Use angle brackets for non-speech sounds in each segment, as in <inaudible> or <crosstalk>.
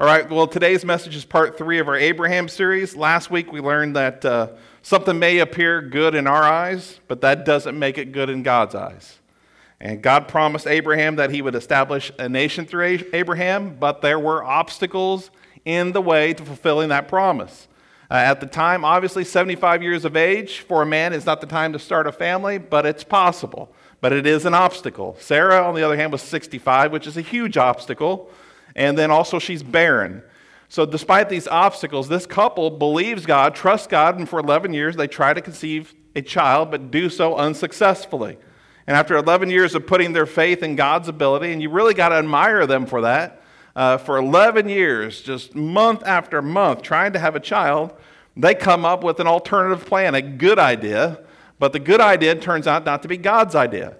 All right, well, today's message is part three of our Abraham series. Last week we learned that uh, something may appear good in our eyes, but that doesn't make it good in God's eyes. And God promised Abraham that he would establish a nation through Abraham, but there were obstacles in the way to fulfilling that promise. Uh, at the time, obviously, 75 years of age for a man is not the time to start a family, but it's possible. But it is an obstacle. Sarah, on the other hand, was 65, which is a huge obstacle and then also she's barren. So, despite these obstacles, this couple believes God, trusts God, and for 11 years they try to conceive a child, but do so unsuccessfully. And after 11 years of putting their faith in God's ability, and you really got to admire them for that, uh, for 11 years, just month after month, trying to have a child, they come up with an alternative plan, a good idea, but the good idea turns out not to be God's idea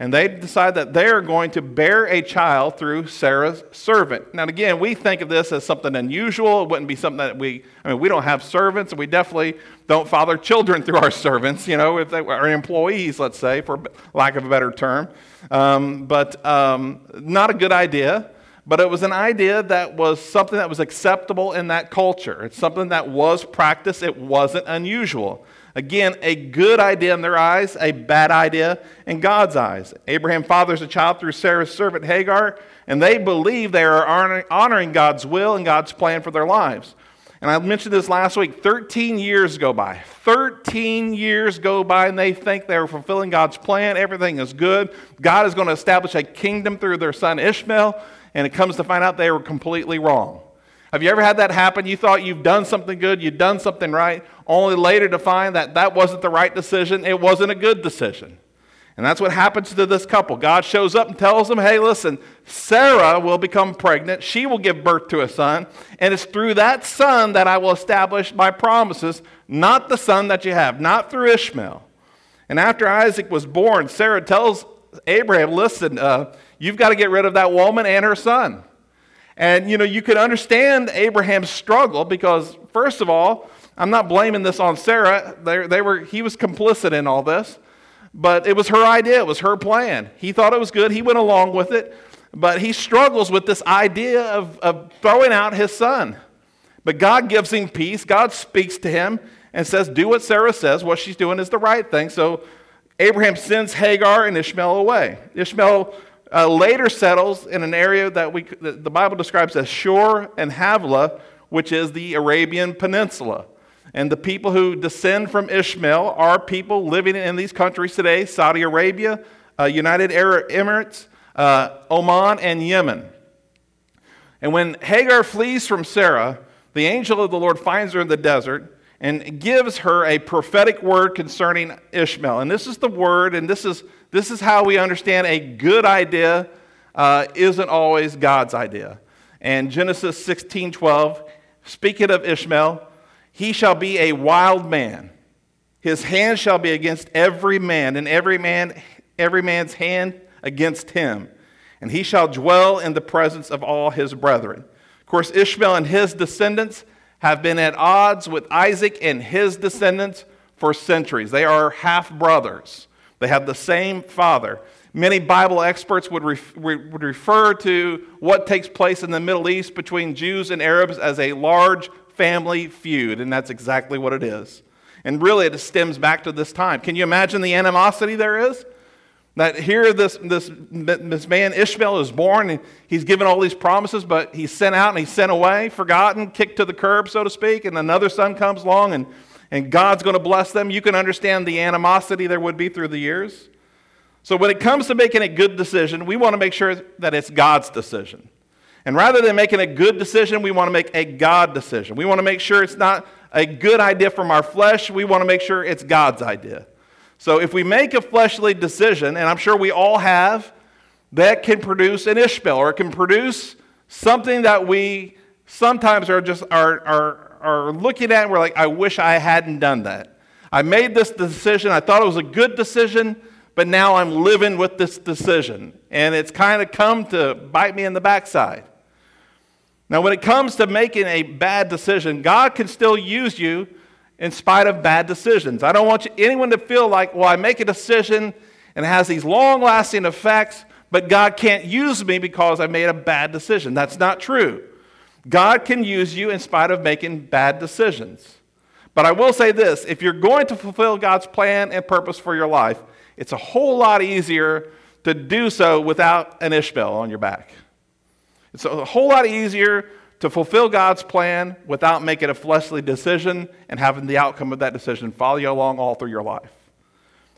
and they decide that they are going to bear a child through Sarah's servant. Now, again, we think of this as something unusual. It wouldn't be something that we, I mean, we don't have servants, and we definitely don't father children <laughs> through our servants, you know, if they are employees, let's say, for lack of a better term. Um, but um, not a good idea. But it was an idea that was something that was acceptable in that culture. It's something that was practiced, it wasn't unusual. Again, a good idea in their eyes, a bad idea in God's eyes. Abraham fathers a child through Sarah's servant Hagar, and they believe they are honoring God's will and God's plan for their lives. And I mentioned this last week 13 years go by. 13 years go by, and they think they're fulfilling God's plan. Everything is good. God is going to establish a kingdom through their son Ishmael, and it comes to find out they were completely wrong. Have you ever had that happen? You thought you've done something good, you've done something right, only later to find that that wasn't the right decision, it wasn't a good decision. And that's what happens to this couple. God shows up and tells them, hey, listen, Sarah will become pregnant. She will give birth to a son. And it's through that son that I will establish my promises, not the son that you have, not through Ishmael. And after Isaac was born, Sarah tells Abraham, listen, uh, you've got to get rid of that woman and her son. And you know, you could understand Abraham's struggle because, first of all, I'm not blaming this on Sarah. They, they were, he was complicit in all this, but it was her idea, it was her plan. He thought it was good, he went along with it, but he struggles with this idea of, of throwing out his son. But God gives him peace, God speaks to him and says, Do what Sarah says, what she's doing is the right thing. So Abraham sends Hagar and Ishmael away. Ishmael uh, later settles in an area that, we, that the Bible describes as Shur and Havilah, which is the Arabian Peninsula. And the people who descend from Ishmael are people living in these countries today Saudi Arabia, uh, United Arab Emirates, uh, Oman, and Yemen. And when Hagar flees from Sarah, the angel of the Lord finds her in the desert and gives her a prophetic word concerning Ishmael. And this is the word, and this is this is how we understand a good idea uh, isn't always God's idea. And Genesis 16 12, speaking of Ishmael, he shall be a wild man. His hand shall be against every man, and every man, every man's hand against him. And he shall dwell in the presence of all his brethren. Of course, Ishmael and his descendants have been at odds with Isaac and his descendants for centuries. They are half brothers. They have the same father. Many Bible experts would, would refer to what takes place in the Middle East between Jews and Arabs as a large family feud, and that's exactly what it is. And really, it stems back to this time. Can you imagine the animosity there is? That here, this, this, this man Ishmael is born, and he's given all these promises, but he's sent out and he's sent away, forgotten, kicked to the curb, so to speak, and another son comes along and and God's going to bless them, you can understand the animosity there would be through the years. So, when it comes to making a good decision, we want to make sure that it's God's decision. And rather than making a good decision, we want to make a God decision. We want to make sure it's not a good idea from our flesh, we want to make sure it's God's idea. So, if we make a fleshly decision, and I'm sure we all have, that can produce an Ishmael or it can produce something that we sometimes are just are, are are looking at and we're like, I wish I hadn't done that. I made this decision. I thought it was a good decision, but now I'm living with this decision. And it's kind of come to bite me in the backside. Now, when it comes to making a bad decision, God can still use you in spite of bad decisions. I don't want you, anyone to feel like, well, I make a decision and it has these long lasting effects, but God can't use me because I made a bad decision. That's not true. God can use you in spite of making bad decisions. But I will say this if you're going to fulfill God's plan and purpose for your life, it's a whole lot easier to do so without an Ishmael on your back. It's a whole lot easier to fulfill God's plan without making a fleshly decision and having the outcome of that decision follow you along all through your life.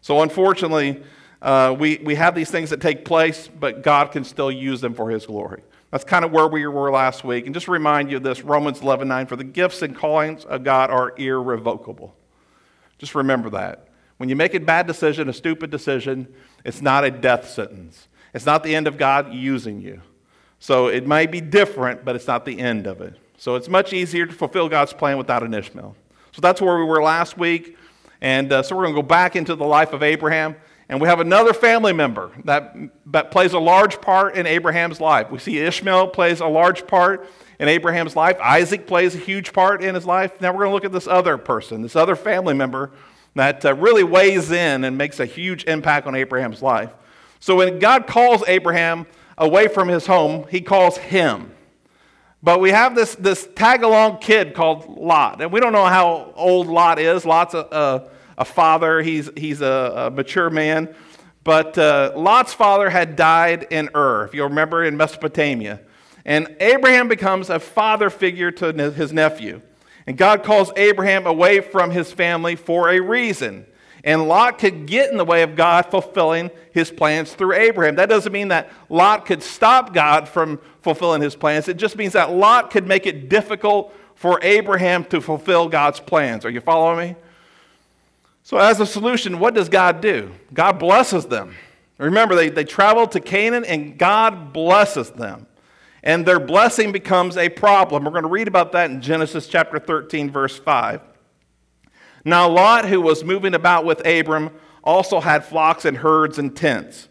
So, unfortunately, uh, we, we have these things that take place, but God can still use them for His glory. That's kind of where we were last week. And just remind you of this Romans 11 9 for the gifts and callings of God are irrevocable. Just remember that. When you make a bad decision, a stupid decision, it's not a death sentence. It's not the end of God using you. So it may be different, but it's not the end of it. So it's much easier to fulfill God's plan without an Ishmael. So that's where we were last week. And uh, so we're going to go back into the life of Abraham. And we have another family member that, that plays a large part in Abraham's life. We see Ishmael plays a large part in Abraham's life. Isaac plays a huge part in his life. Now we're going to look at this other person, this other family member that uh, really weighs in and makes a huge impact on Abraham's life. So when God calls Abraham away from his home, he calls him. But we have this, this tag along kid called Lot. And we don't know how old Lot is. Lot's a, a father, he's, he's a, a mature man. But uh, Lot's father had died in Ur, if you remember, in Mesopotamia. And Abraham becomes a father figure to his nephew. And God calls Abraham away from his family for a reason. And Lot could get in the way of God fulfilling his plans through Abraham. That doesn't mean that Lot could stop God from fulfilling his plans. It just means that Lot could make it difficult for Abraham to fulfill God's plans. Are you following me? So, as a solution, what does God do? God blesses them. Remember, they, they traveled to Canaan and God blesses them. And their blessing becomes a problem. We're going to read about that in Genesis chapter 13, verse 5. Now, Lot, who was moving about with Abram, also had flocks and herds and tents.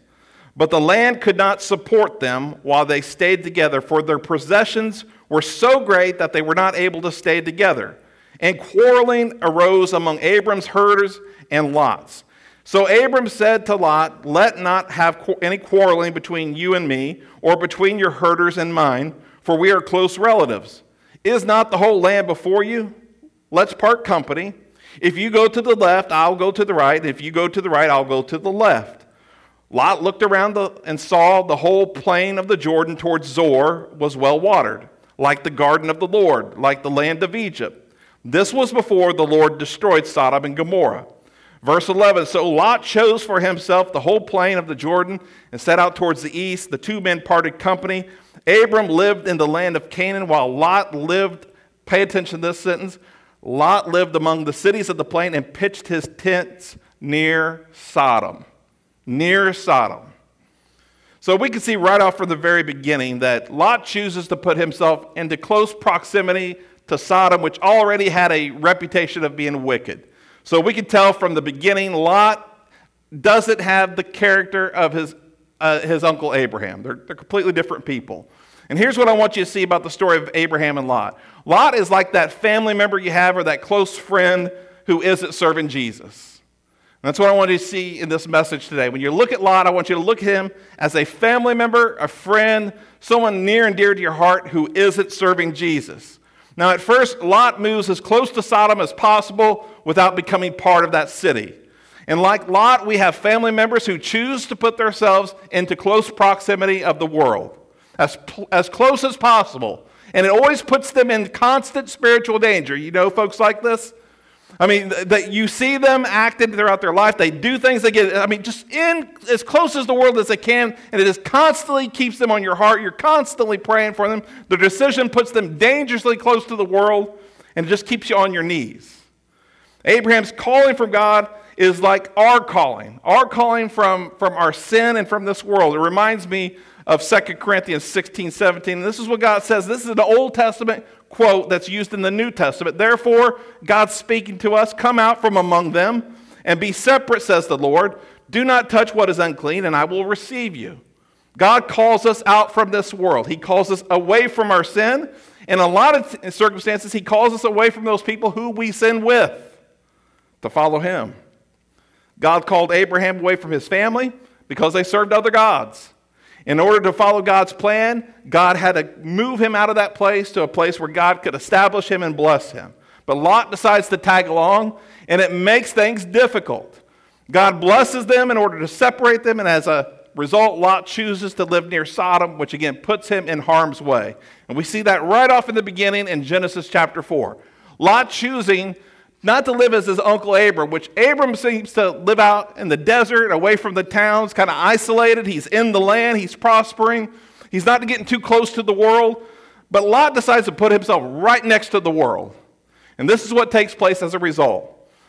But the land could not support them while they stayed together, for their possessions were so great that they were not able to stay together. And quarreling arose among Abram's herders and Lot's. So Abram said to Lot, Let not have any quarreling between you and me, or between your herders and mine, for we are close relatives. Is not the whole land before you? Let's part company. If you go to the left, I'll go to the right. If you go to the right, I'll go to the left. Lot looked around the, and saw the whole plain of the Jordan towards Zoar was well watered, like the garden of the Lord, like the land of Egypt. This was before the Lord destroyed Sodom and Gomorrah. Verse 11 So Lot chose for himself the whole plain of the Jordan and set out towards the east. The two men parted company. Abram lived in the land of Canaan while Lot lived, pay attention to this sentence, Lot lived among the cities of the plain and pitched his tents near Sodom. Near Sodom. So we can see right off from the very beginning that Lot chooses to put himself into close proximity to Sodom, which already had a reputation of being wicked. So we can tell from the beginning, Lot doesn't have the character of his, uh, his uncle Abraham. They're, they're completely different people. And here's what I want you to see about the story of Abraham and Lot Lot is like that family member you have or that close friend who isn't serving Jesus. And that's what I want you to see in this message today. When you look at Lot, I want you to look at him as a family member, a friend, someone near and dear to your heart who isn't serving Jesus. Now, at first, Lot moves as close to Sodom as possible without becoming part of that city. And like Lot, we have family members who choose to put themselves into close proximity of the world as, as close as possible. And it always puts them in constant spiritual danger. You know folks like this? I mean, that you see them acting throughout their life. They do things they get, I mean, just in as close as the world as they can, and it just constantly keeps them on your heart. You're constantly praying for them. The decision puts them dangerously close to the world, and it just keeps you on your knees. Abraham's calling from God is like our calling, our calling from, from our sin and from this world. It reminds me of 2 Corinthians 16, 17. And this is what God says. This is an Old Testament quote that's used in the New Testament. Therefore, God's speaking to us, come out from among them and be separate, says the Lord. Do not touch what is unclean, and I will receive you. God calls us out from this world. He calls us away from our sin. In a lot of circumstances, He calls us away from those people who we sin with to follow Him. God called Abraham away from his family because they served other gods. In order to follow God's plan, God had to move him out of that place to a place where God could establish him and bless him. But Lot decides to tag along, and it makes things difficult. God blesses them in order to separate them, and as a result, Lot chooses to live near Sodom, which again puts him in harm's way. And we see that right off in the beginning in Genesis chapter 4. Lot choosing not to live as his uncle Abram, which Abram seems to live out in the desert, away from the towns, kind of isolated. He's in the land, he's prospering, he's not getting too close to the world. But Lot decides to put himself right next to the world. And this is what takes place as a result.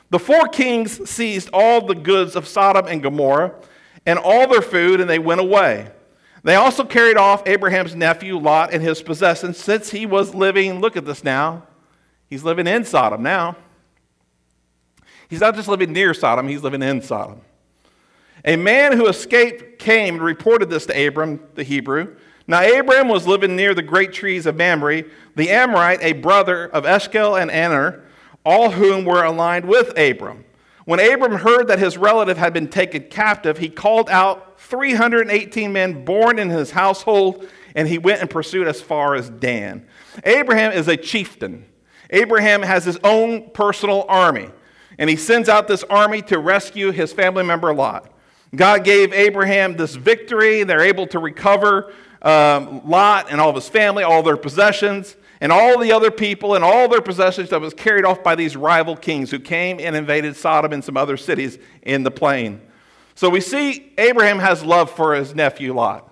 The four kings seized all the goods of Sodom and Gomorrah and all their food, and they went away. They also carried off Abraham's nephew Lot and his possessions, since he was living, look at this now, he's living in Sodom now. He's not just living near Sodom, he's living in Sodom. A man who escaped came and reported this to Abram, the Hebrew. Now, Abram was living near the great trees of Mamre, the Amorite, a brother of Eshcol and Aner, all whom were aligned with Abram. When Abram heard that his relative had been taken captive, he called out 318 men born in his household, and he went and pursued as far as Dan. Abraham is a chieftain. Abraham has his own personal army and he sends out this army to rescue his family member Lot. God gave Abraham this victory. They're able to recover um, Lot and all of his family, all their possessions, and all the other people and all their possessions that was carried off by these rival kings who came and invaded Sodom and some other cities in the plain. So we see Abraham has love for his nephew Lot.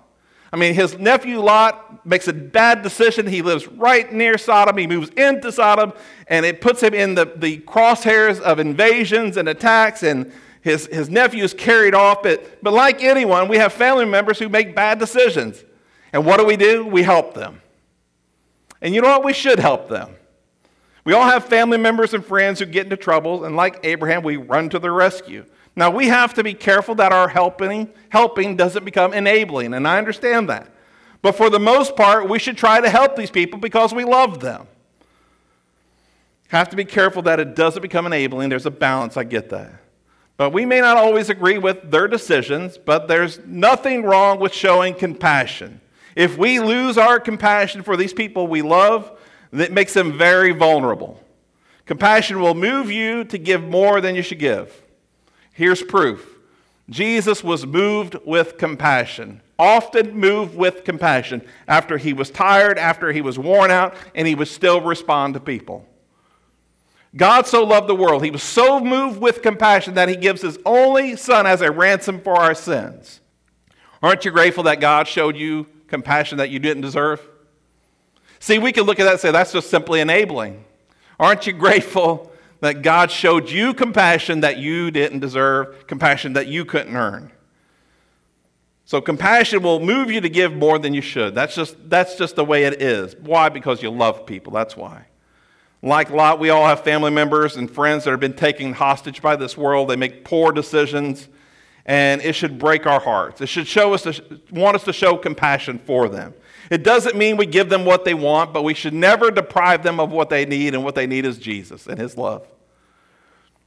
I mean, his nephew Lot makes a bad decision. He lives right near Sodom. He moves into Sodom, and it puts him in the, the crosshairs of invasions and attacks, and his, his nephew is carried off. But, but like anyone, we have family members who make bad decisions. And what do we do? We help them. And you know what? We should help them. We all have family members and friends who get into trouble, and like Abraham, we run to their rescue. Now, we have to be careful that our helping, helping doesn't become enabling, and I understand that. But for the most part, we should try to help these people because we love them. Have to be careful that it doesn't become enabling. There's a balance, I get that. But we may not always agree with their decisions, but there's nothing wrong with showing compassion. If we lose our compassion for these people we love, that makes them very vulnerable. Compassion will move you to give more than you should give. Here's proof Jesus was moved with compassion, often moved with compassion after he was tired, after he was worn out, and he would still respond to people. God so loved the world, he was so moved with compassion that he gives his only son as a ransom for our sins. Aren't you grateful that God showed you compassion that you didn't deserve? See, we can look at that and say that's just simply enabling. Aren't you grateful that God showed you compassion that you didn't deserve, compassion that you couldn't earn. So compassion will move you to give more than you should. That's just, that's just the way it is. Why? Because you love people. That's why. Like Lot, we all have family members and friends that have been taken hostage by this world. They make poor decisions, and it should break our hearts. It should show us, to, want us to show compassion for them. It doesn't mean we give them what they want, but we should never deprive them of what they need, and what they need is Jesus and his love.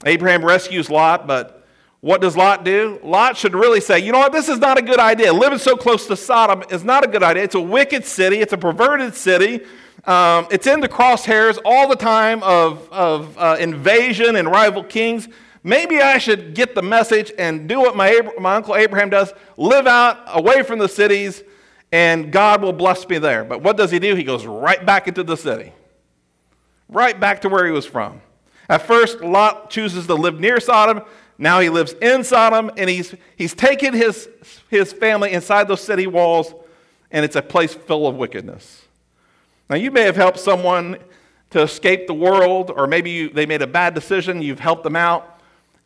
Abraham rescues Lot, but what does Lot do? Lot should really say, you know what, this is not a good idea. Living so close to Sodom is not a good idea. It's a wicked city, it's a perverted city. Um, it's in the crosshairs all the time of, of uh, invasion and rival kings. Maybe I should get the message and do what my, my uncle Abraham does live out away from the cities and God will bless me there. But what does he do? He goes right back into the city, right back to where he was from. At first, Lot chooses to live near Sodom. Now he lives in Sodom, and he's, he's taken his, his family inside those city walls, and it's a place full of wickedness. Now, you may have helped someone to escape the world, or maybe you, they made a bad decision, you've helped them out.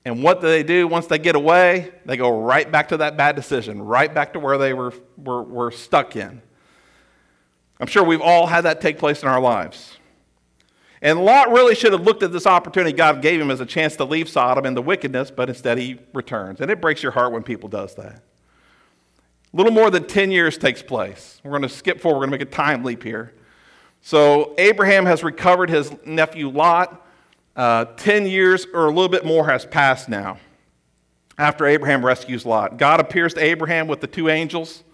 And what do they do once they get away? They go right back to that bad decision, right back to where they were, were, were stuck in. I'm sure we've all had that take place in our lives. And Lot really should have looked at this opportunity God gave him as a chance to leave Sodom and the wickedness, but instead he returns. And it breaks your heart when people does that. A little more than 10 years takes place. We're going to skip forward. We're going to make a time leap here. So Abraham has recovered his nephew Lot. Uh, 10 years or a little bit more has passed now after Abraham rescues Lot. God appears to Abraham with the two angels,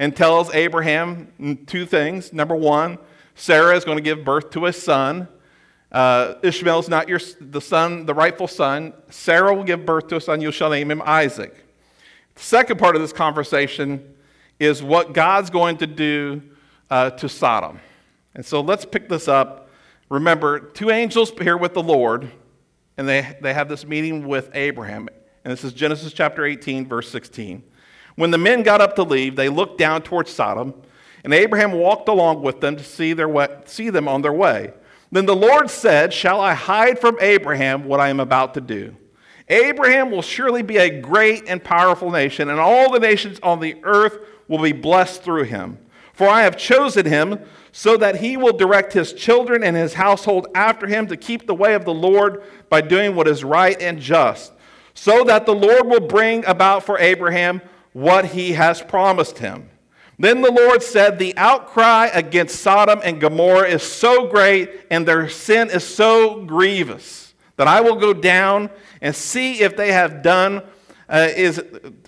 and tells Abraham two things. Number one, Sarah is going to give birth to a son. Uh, Ishmael is not your, the son, the rightful son. Sarah will give birth to a son. You shall name him Isaac. The second part of this conversation is what God's going to do uh, to Sodom. And so let's pick this up. Remember, two angels here with the Lord, and they, they have this meeting with Abraham. And this is Genesis chapter 18, verse 16. When the men got up to leave, they looked down towards Sodom, and Abraham walked along with them to see, their way, see them on their way. Then the Lord said, Shall I hide from Abraham what I am about to do? Abraham will surely be a great and powerful nation, and all the nations on the earth will be blessed through him. For I have chosen him so that he will direct his children and his household after him to keep the way of the Lord by doing what is right and just, so that the Lord will bring about for Abraham what he has promised him. Then the Lord said, The outcry against Sodom and Gomorrah is so great, and their sin is so grievous, that I will go down and see if they have done. Uh, is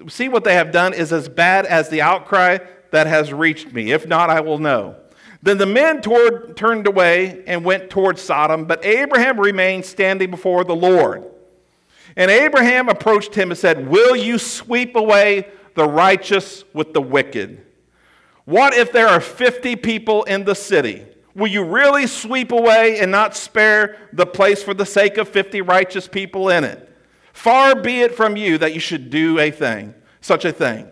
see what they have done is as bad as the outcry that has reached me. If not, I will know. Then the men toward, turned away and went towards Sodom, but Abraham remained standing before the Lord. And Abraham approached him and said, Will you sweep away the righteous with the wicked? What if there are 50 people in the city? Will you really sweep away and not spare the place for the sake of 50 righteous people in it? Far be it from you that you should do a thing, such a thing,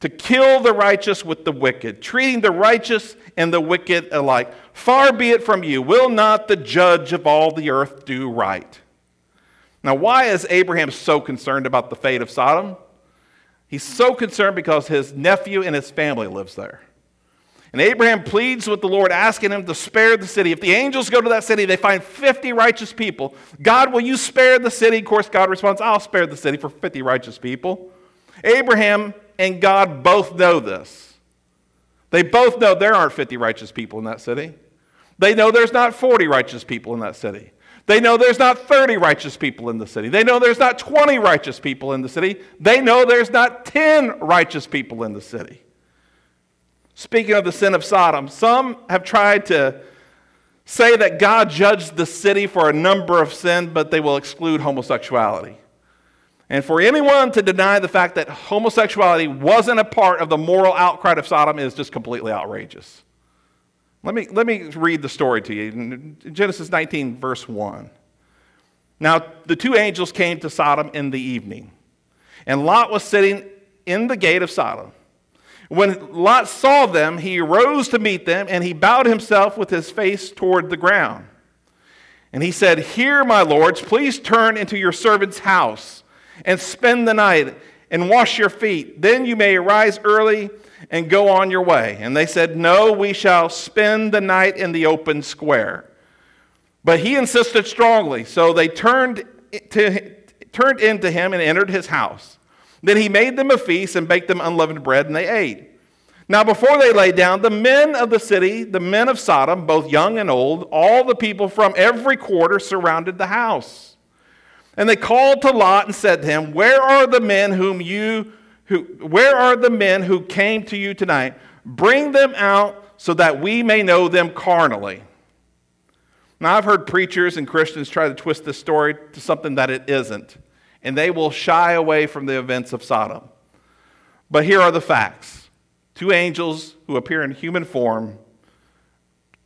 to kill the righteous with the wicked, treating the righteous and the wicked alike. Far be it from you. Will not the judge of all the earth do right? Now, why is Abraham so concerned about the fate of Sodom? He's so concerned because his nephew and his family lives there. And Abraham pleads with the Lord, asking him to spare the city. If the angels go to that city, they find 50 righteous people. God, will you spare the city? Of course, God responds, I'll spare the city for 50 righteous people. Abraham and God both know this. They both know there aren't 50 righteous people in that city. They know there's not 40 righteous people in that city. They know there's not 30 righteous people in the city. They know there's not 20 righteous people in the city. They know there's not 10 righteous people in the city. Speaking of the sin of Sodom, some have tried to say that God judged the city for a number of sin, but they will exclude homosexuality. And for anyone to deny the fact that homosexuality wasn't a part of the moral outcry of Sodom is just completely outrageous. Let me, let me read the story to you. Genesis 19, verse 1. Now, the two angels came to Sodom in the evening, and Lot was sitting in the gate of Sodom. When Lot saw them, he rose to meet them, and he bowed himself with his face toward the ground. And he said, Here, my lords, please turn into your servant's house and spend the night and wash your feet. Then you may arise early and go on your way. And they said, No, we shall spend the night in the open square. But he insisted strongly, so they turned, to, turned into him and entered his house. Then he made them a feast and baked them unleavened bread, and they ate. Now, before they lay down, the men of the city, the men of Sodom, both young and old, all the people from every quarter surrounded the house. And they called to Lot and said to him, Where are the men whom you who, where are the men who came to you tonight? Bring them out so that we may know them carnally. Now, I've heard preachers and Christians try to twist this story to something that it isn't, and they will shy away from the events of Sodom. But here are the facts two angels who appear in human form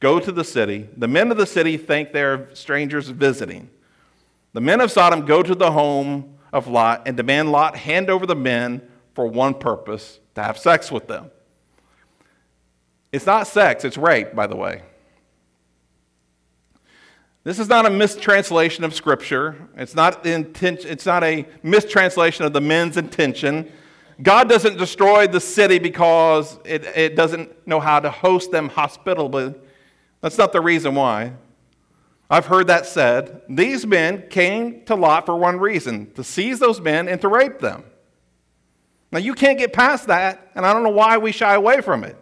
go to the city. The men of the city think they're strangers visiting. The men of Sodom go to the home of Lot and demand Lot hand over the men for one purpose to have sex with them. It's not sex, it's rape, by the way. This is not a mistranslation of Scripture. It's not, inten- it's not a mistranslation of the men's intention. God doesn't destroy the city because it, it doesn't know how to host them hospitably. That's not the reason why. I've heard that said. These men came to Lot for one reason to seize those men and to rape them. Now, you can't get past that, and I don't know why we shy away from it.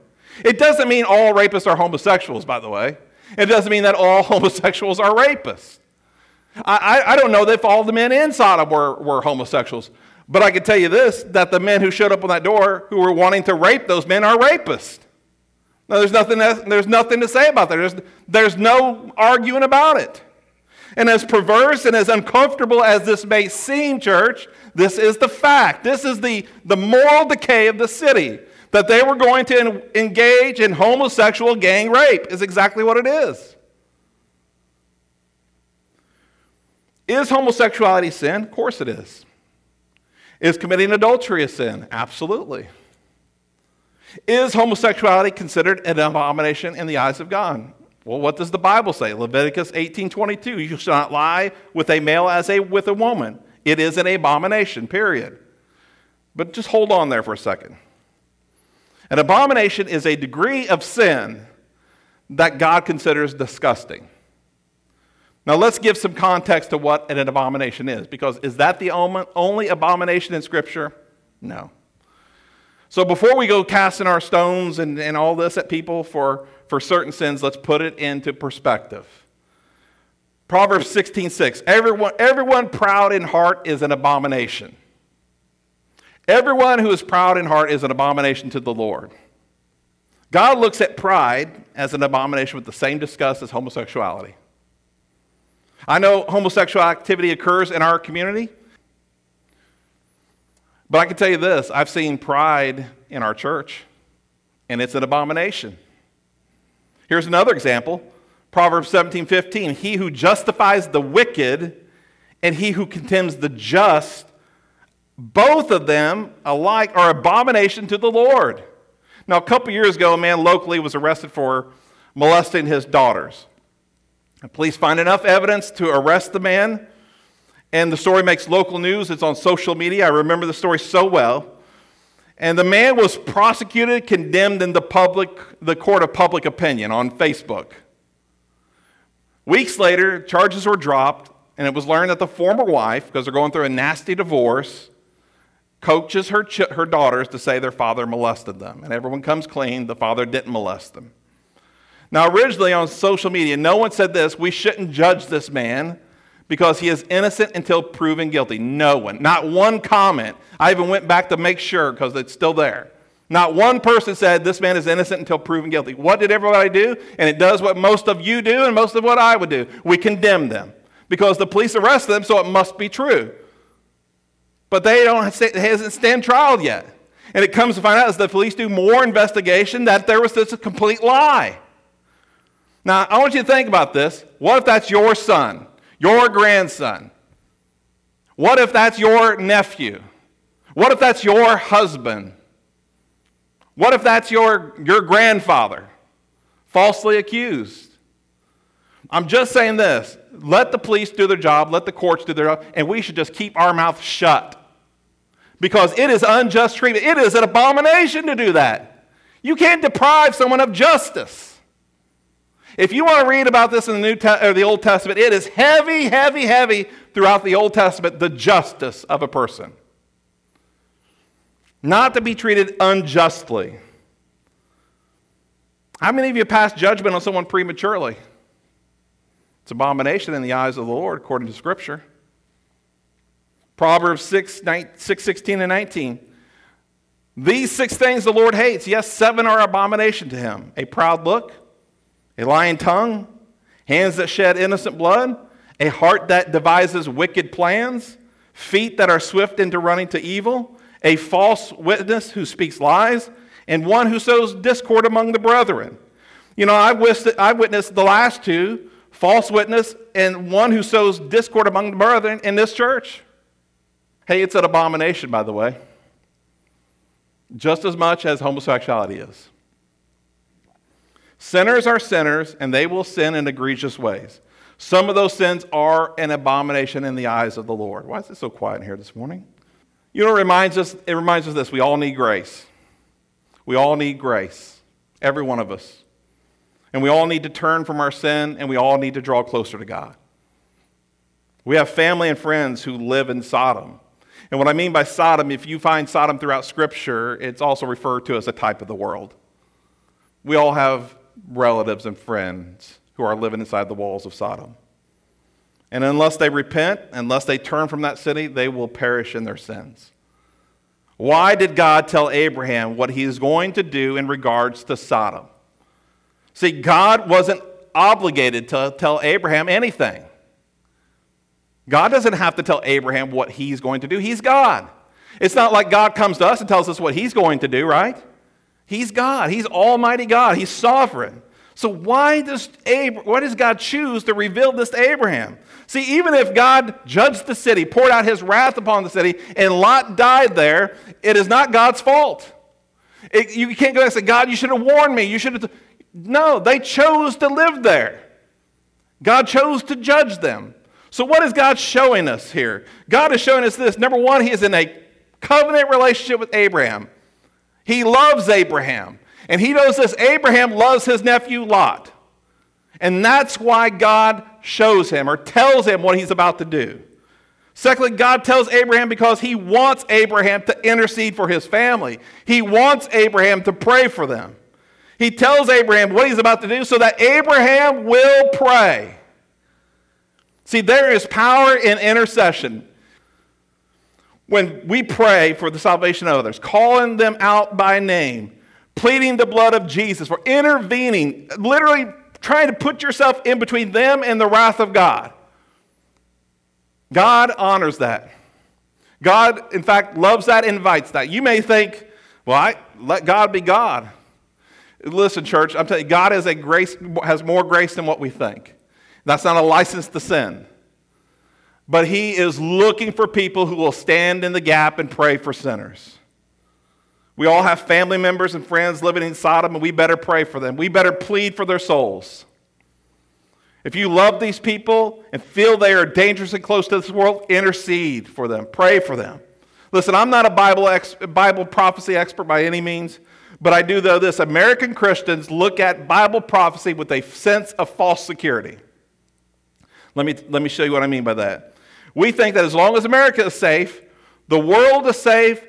It doesn't mean all rapists are homosexuals, by the way. It doesn't mean that all <laughs> homosexuals are rapists. I, I, I don't know if all the men in Sodom were, were homosexuals, But I can tell you this that the men who showed up on that door who were wanting to rape those men are rapists. There's nothing, there's nothing to say about that. There's, there's no arguing about it. And as perverse and as uncomfortable as this may seem, church, this is the fact. This is the, the moral decay of the city. That they were going to engage in homosexual gang rape is exactly what it is. Is homosexuality sin? Of course it is. Is committing adultery a sin? Absolutely. Is homosexuality considered an abomination in the eyes of God? Well, what does the Bible say? Leviticus 18:22, you shall not lie with a male as a with a woman. It is an abomination, period. But just hold on there for a second. An abomination is a degree of sin that God considers disgusting. Now, let's give some context to what an abomination is, because is that the only abomination in Scripture? No. So, before we go casting our stones and, and all this at people for, for certain sins, let's put it into perspective. Proverbs 16 6. Everyone, everyone proud in heart is an abomination. Everyone who is proud in heart is an abomination to the Lord. God looks at pride as an abomination with the same disgust as homosexuality. I know homosexual activity occurs in our community, but I can tell you this I've seen pride in our church, and it's an abomination. Here's another example Proverbs 17 15. He who justifies the wicked and he who condemns the just, both of them alike are abomination to the Lord. Now, a couple years ago, a man locally was arrested for molesting his daughters. The police find enough evidence to arrest the man, and the story makes local news. It's on social media. I remember the story so well. And the man was prosecuted, condemned in the public, the court of public opinion on Facebook. Weeks later, charges were dropped, and it was learned that the former wife, because they're going through a nasty divorce, coaches her, ch- her daughters to say their father molested them. And everyone comes clean, the father didn't molest them. Now, originally on social media, no one said this we shouldn't judge this man because he is innocent until proven guilty. No one. Not one comment. I even went back to make sure because it's still there. Not one person said this man is innocent until proven guilty. What did everybody do? And it does what most of you do and most of what I would do. We condemn them because the police arrested them, so it must be true. But they don't hasn't stand trial yet. And it comes to find out as the police do more investigation that there was this a complete lie. Now, I want you to think about this. What if that's your son, your grandson? What if that's your nephew? What if that's your husband? What if that's your, your grandfather falsely accused? I'm just saying this. Let the police do their job, let the courts do their job, and we should just keep our mouth shut. Because it is unjust treatment. It is an abomination to do that. You can't deprive someone of justice. If you want to read about this in the New Te- or the Old Testament, it is heavy, heavy, heavy throughout the Old Testament the justice of a person. Not to be treated unjustly. How many of you pass judgment on someone prematurely? It's abomination in the eyes of the Lord, according to Scripture. Proverbs 6, 9, 6 16 and 19. These six things the Lord hates. Yes, seven are abomination to him a proud look, a lying tongue, hands that shed innocent blood, a heart that devises wicked plans, feet that are swift into running to evil, a false witness who speaks lies, and one who sows discord among the brethren. You know, I've witnessed the last two false witness and one who sows discord among the brethren in this church. Hey, it's an abomination, by the way, just as much as homosexuality is. Sinners are sinners, and they will sin in egregious ways. Some of those sins are an abomination in the eyes of the Lord. Why is it so quiet in here this morning? You know, it reminds us, it reminds us this we all need grace. We all need grace, every one of us. And we all need to turn from our sin, and we all need to draw closer to God. We have family and friends who live in Sodom. And what I mean by Sodom, if you find Sodom throughout Scripture, it's also referred to as a type of the world. We all have relatives and friends who are living inside the walls of Sodom. And unless they repent, unless they turn from that city, they will perish in their sins. Why did God tell Abraham what he is going to do in regards to Sodom? See, God wasn't obligated to tell Abraham anything. God doesn't have to tell Abraham what he's going to do. He's God. It's not like God comes to us and tells us what he's going to do, right? He's God. He's Almighty God. He's sovereign. So why does, Ab- why does God choose to reveal this to Abraham? See, even if God judged the city, poured out his wrath upon the city, and Lot died there, it is not God's fault. It, you can't go and say, God, you should have warned me. You should have. No, they chose to live there. God chose to judge them. So, what is God showing us here? God is showing us this. Number one, He is in a covenant relationship with Abraham. He loves Abraham. And He knows this Abraham loves his nephew Lot. And that's why God shows him or tells him what He's about to do. Secondly, God tells Abraham because He wants Abraham to intercede for his family, He wants Abraham to pray for them. He tells Abraham what He's about to do so that Abraham will pray. See, there is power in intercession. When we pray for the salvation of others, calling them out by name, pleading the blood of Jesus, for intervening, literally trying to put yourself in between them and the wrath of God. God honors that. God, in fact, loves that, invites that. You may think, well, I, let God be God. Listen, church, I'm telling you, God has, a grace, has more grace than what we think. That's not a license to sin. But he is looking for people who will stand in the gap and pray for sinners. We all have family members and friends living in Sodom, and we better pray for them. We better plead for their souls. If you love these people and feel they are dangerous and close to this world, intercede for them, pray for them. Listen, I'm not a Bible, ex- Bible prophecy expert by any means, but I do know this American Christians look at Bible prophecy with a sense of false security. Let me, let me show you what I mean by that. We think that as long as America is safe, the world is safe,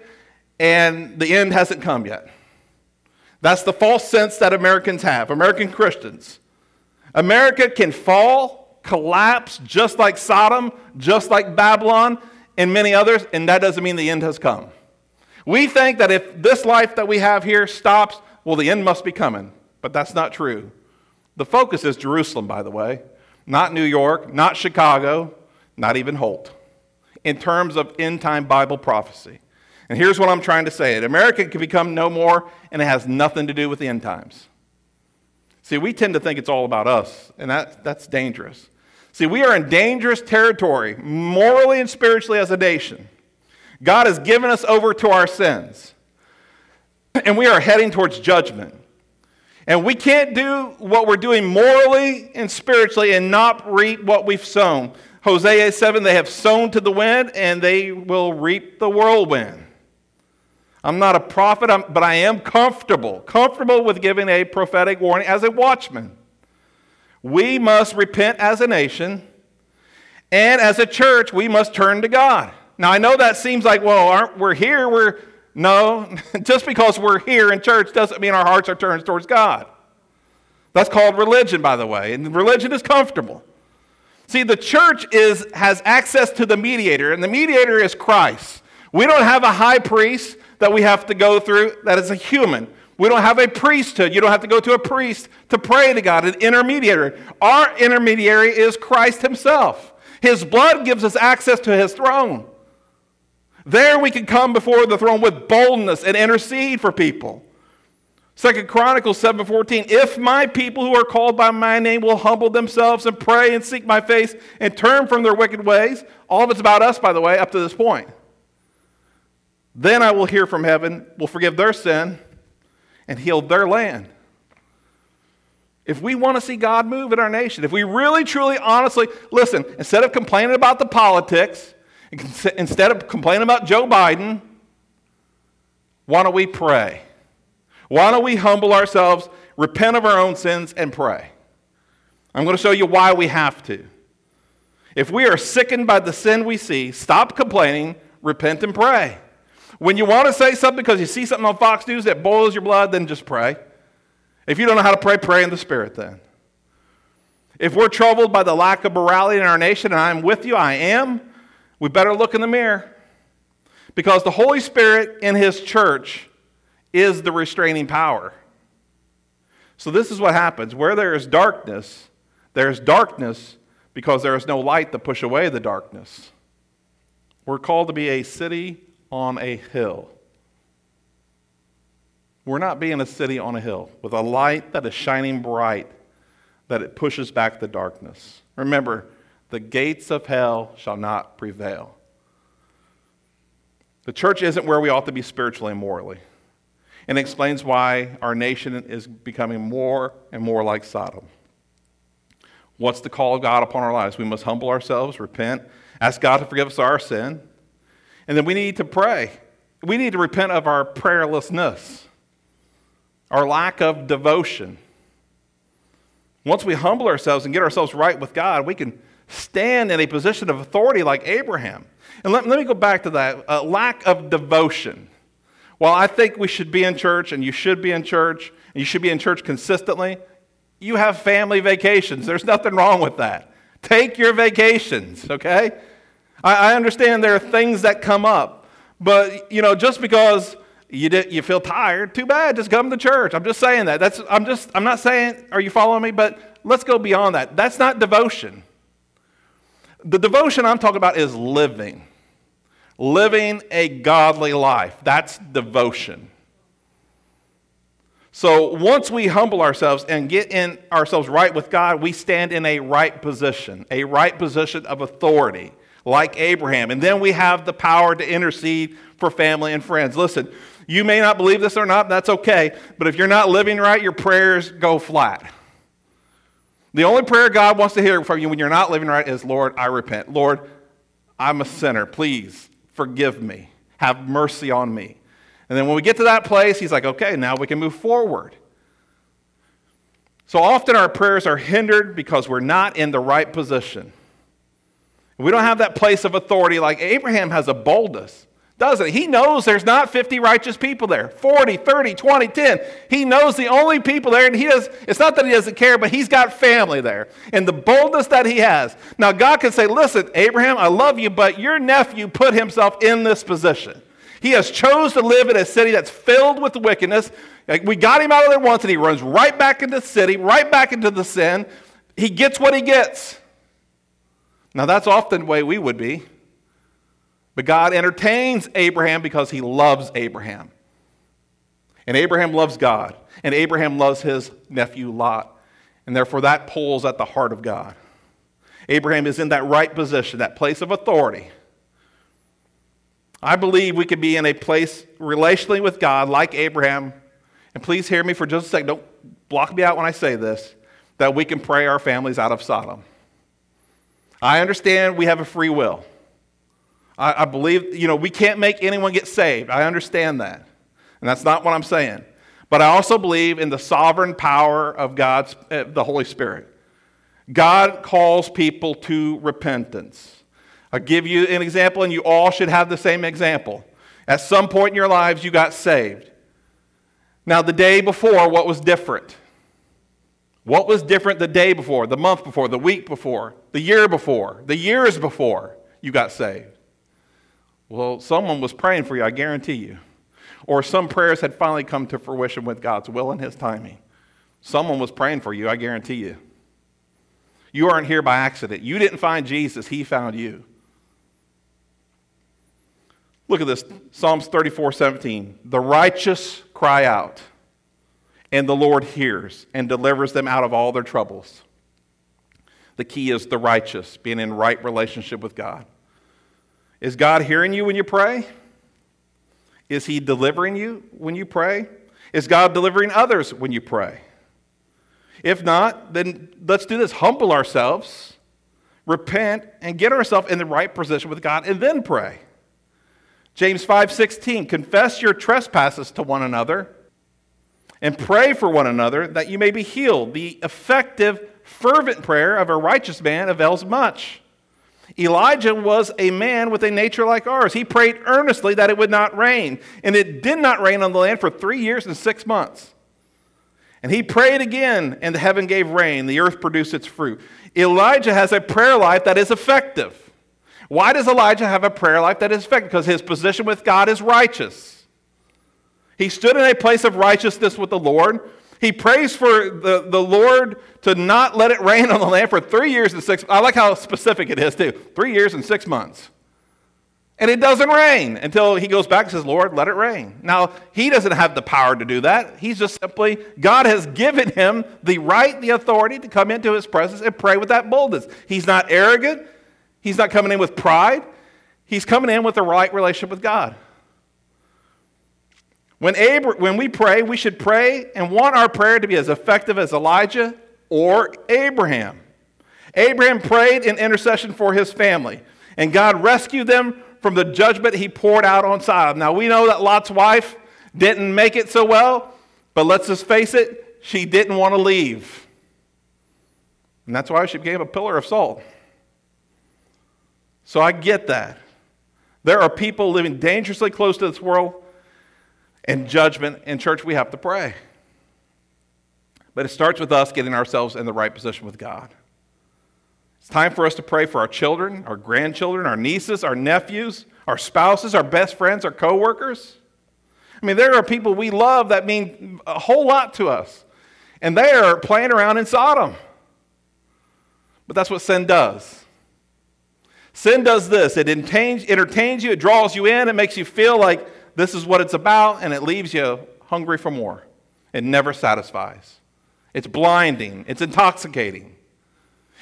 and the end hasn't come yet. That's the false sense that Americans have, American Christians. America can fall, collapse, just like Sodom, just like Babylon, and many others, and that doesn't mean the end has come. We think that if this life that we have here stops, well, the end must be coming. But that's not true. The focus is Jerusalem, by the way not New York, not Chicago, not even Holt, in terms of end time Bible prophecy. And here's what I'm trying to say America can become no more, and it has nothing to do with the end times. See, we tend to think it's all about us, and that, that's dangerous. See, we are in dangerous territory, morally and spiritually, as a nation. God has given us over to our sins, <clears throat> and we are heading towards judgment. And we can't do what we're doing morally and spiritually and not reap what we've sown. Hosea 7 they have sown to the wind and they will reap the whirlwind. I'm not a prophet, but I am comfortable, comfortable with giving a prophetic warning as a watchman. We must repent as a nation, and as a church, we must turn to God. Now, I know that seems like, well, aren't we're here, we're no, <laughs> just because we're here in church doesn't mean our hearts are turned towards God. That's called religion, by the way, and religion is comfortable. See, the church is, has access to the mediator, and the mediator is Christ. We don't have a high priest that we have to go through that is a human. We don't have a priesthood. You don't have to go to a priest to pray to God, an intermediary. Our intermediary is Christ Himself. His blood gives us access to His throne. There we can come before the throne with boldness and intercede for people. Second Chronicles 7:14 If my people who are called by my name will humble themselves and pray and seek my face and turn from their wicked ways, all of it's about us by the way up to this point. Then I will hear from heaven, will forgive their sin and heal their land. If we want to see God move in our nation, if we really truly honestly listen, instead of complaining about the politics, <laughs> Instead of complaining about Joe Biden, why don't we pray? Why don't we humble ourselves, repent of our own sins, and pray? I'm going to show you why we have to. If we are sickened by the sin we see, stop complaining, repent, and pray. When you want to say something because you see something on Fox News that boils your blood, then just pray. If you don't know how to pray, pray in the Spirit then. If we're troubled by the lack of morality in our nation, and I'm with you, I am, we better look in the mirror. Because the Holy Spirit in His church is the restraining power. So, this is what happens where there is darkness, there is darkness because there is no light to push away the darkness. We're called to be a city on a hill. We're not being a city on a hill with a light that is shining bright, that it pushes back the darkness. Remember, the gates of hell shall not prevail. The church isn't where we ought to be spiritually and morally. And explains why our nation is becoming more and more like Sodom. What's the call of God upon our lives? We must humble ourselves, repent, ask God to forgive us our sin, and then we need to pray. We need to repent of our prayerlessness our lack of devotion. Once we humble ourselves and get ourselves right with God, we can stand in a position of authority like Abraham. And let, let me go back to that uh, lack of devotion. While I think we should be in church and you should be in church and you should be in church consistently, you have family vacations. There's nothing wrong with that. Take your vacations, okay? I, I understand there are things that come up, but you know, just because you, did, you feel tired, too bad, just come to church. I'm just saying that. That's, I'm, just, I'm not saying, are you following me? But let's go beyond that. That's not devotion. The devotion I'm talking about is living. Living a godly life. That's devotion. So once we humble ourselves and get in ourselves right with God, we stand in a right position, a right position of authority, like Abraham. And then we have the power to intercede for family and friends. Listen, you may not believe this or not, that's okay. But if you're not living right, your prayers go flat. The only prayer God wants to hear from you when you're not living right is, Lord, I repent. Lord, I'm a sinner. Please forgive me. Have mercy on me. And then when we get to that place, He's like, okay, now we can move forward. So often our prayers are hindered because we're not in the right position. We don't have that place of authority like Abraham has a boldness doesn't he? He knows there's not 50 righteous people there 40, 30, 20, 10. He knows the only people there, and he does, it's not that he doesn't care, but he's got family there. And the boldness that he has. Now, God can say, Listen, Abraham, I love you, but your nephew put himself in this position. He has chose to live in a city that's filled with wickedness. Like we got him out of there once, and he runs right back into the city, right back into the sin. He gets what he gets. Now, that's often the way we would be. But God entertains Abraham because he loves Abraham. And Abraham loves God. And Abraham loves his nephew Lot. And therefore, that pulls at the heart of God. Abraham is in that right position, that place of authority. I believe we could be in a place relationally with God like Abraham. And please hear me for just a second. Don't block me out when I say this that we can pray our families out of Sodom. I understand we have a free will. I, I believe, you know, we can't make anyone get saved. I understand that. And that's not what I'm saying. But I also believe in the sovereign power of God's, uh, the Holy Spirit. God calls people to repentance. I'll give you an example, and you all should have the same example. At some point in your lives, you got saved. Now, the day before, what was different? What was different the day before, the month before, the week before, the year before, the years before you got saved? Well, someone was praying for you, I guarantee you. Or some prayers had finally come to fruition with God's will and His timing. Someone was praying for you, I guarantee you. You aren't here by accident. You didn't find Jesus, He found you. Look at this Psalms 34 17. The righteous cry out, and the Lord hears and delivers them out of all their troubles. The key is the righteous, being in right relationship with God. Is God hearing you when you pray? Is He delivering you when you pray? Is God delivering others when you pray? If not, then let's do this humble ourselves, repent, and get ourselves in the right position with God, and then pray. James 5:16 Confess your trespasses to one another and pray for one another that you may be healed. The effective fervent prayer of a righteous man avails much. Elijah was a man with a nature like ours. He prayed earnestly that it would not rain, and it did not rain on the land for three years and six months. And he prayed again, and the heaven gave rain. The earth produced its fruit. Elijah has a prayer life that is effective. Why does Elijah have a prayer life that is effective? Because his position with God is righteous. He stood in a place of righteousness with the Lord. He prays for the, the Lord to not let it rain on the land for three years and six I like how specific it is, too. Three years and six months. And it doesn't rain until he goes back and says, Lord, let it rain. Now, he doesn't have the power to do that. He's just simply, God has given him the right, the authority to come into his presence and pray with that boldness. He's not arrogant. He's not coming in with pride. He's coming in with the right relationship with God. When, when we pray, we should pray and want our prayer to be as effective as Elijah or Abraham. Abraham prayed in intercession for his family, and God rescued them from the judgment he poured out on Sodom. Now, we know that Lot's wife didn't make it so well, but let's just face it, she didn't want to leave. And that's why she became a pillar of salt. So I get that. There are people living dangerously close to this world, and judgment in church, we have to pray. But it starts with us getting ourselves in the right position with God. It's time for us to pray for our children, our grandchildren, our nieces, our nephews, our spouses, our best friends, our coworkers. I mean, there are people we love that mean a whole lot to us, and they are playing around in Sodom. But that's what sin does. Sin does this it entertains, entertains you, it draws you in, it makes you feel like this is what it's about, and it leaves you hungry for more. It never satisfies. It's blinding, it's intoxicating.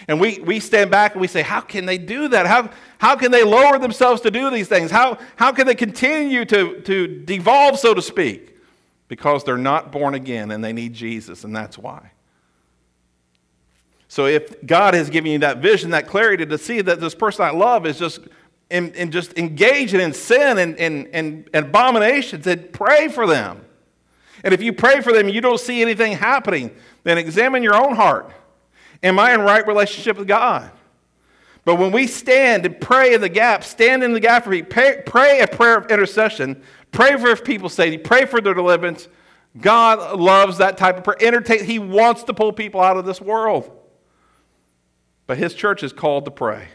And we, we stand back and we say, How can they do that? How, how can they lower themselves to do these things? How, how can they continue to, to devolve, so to speak? Because they're not born again and they need Jesus, and that's why. So if God has given you that vision, that clarity to see that this person I love is just in, in just engaging in sin and, and, and, and abominations, then pray for them. And if you pray for them and you don't see anything happening, then examine your own heart. Am I in right relationship with God? But when we stand and pray in the gap, stand in the gap for people, pray, pray a prayer of intercession, pray for people's safety, pray for their deliverance. God loves that type of prayer. Entertain, he wants to pull people out of this world. But his church is called to pray.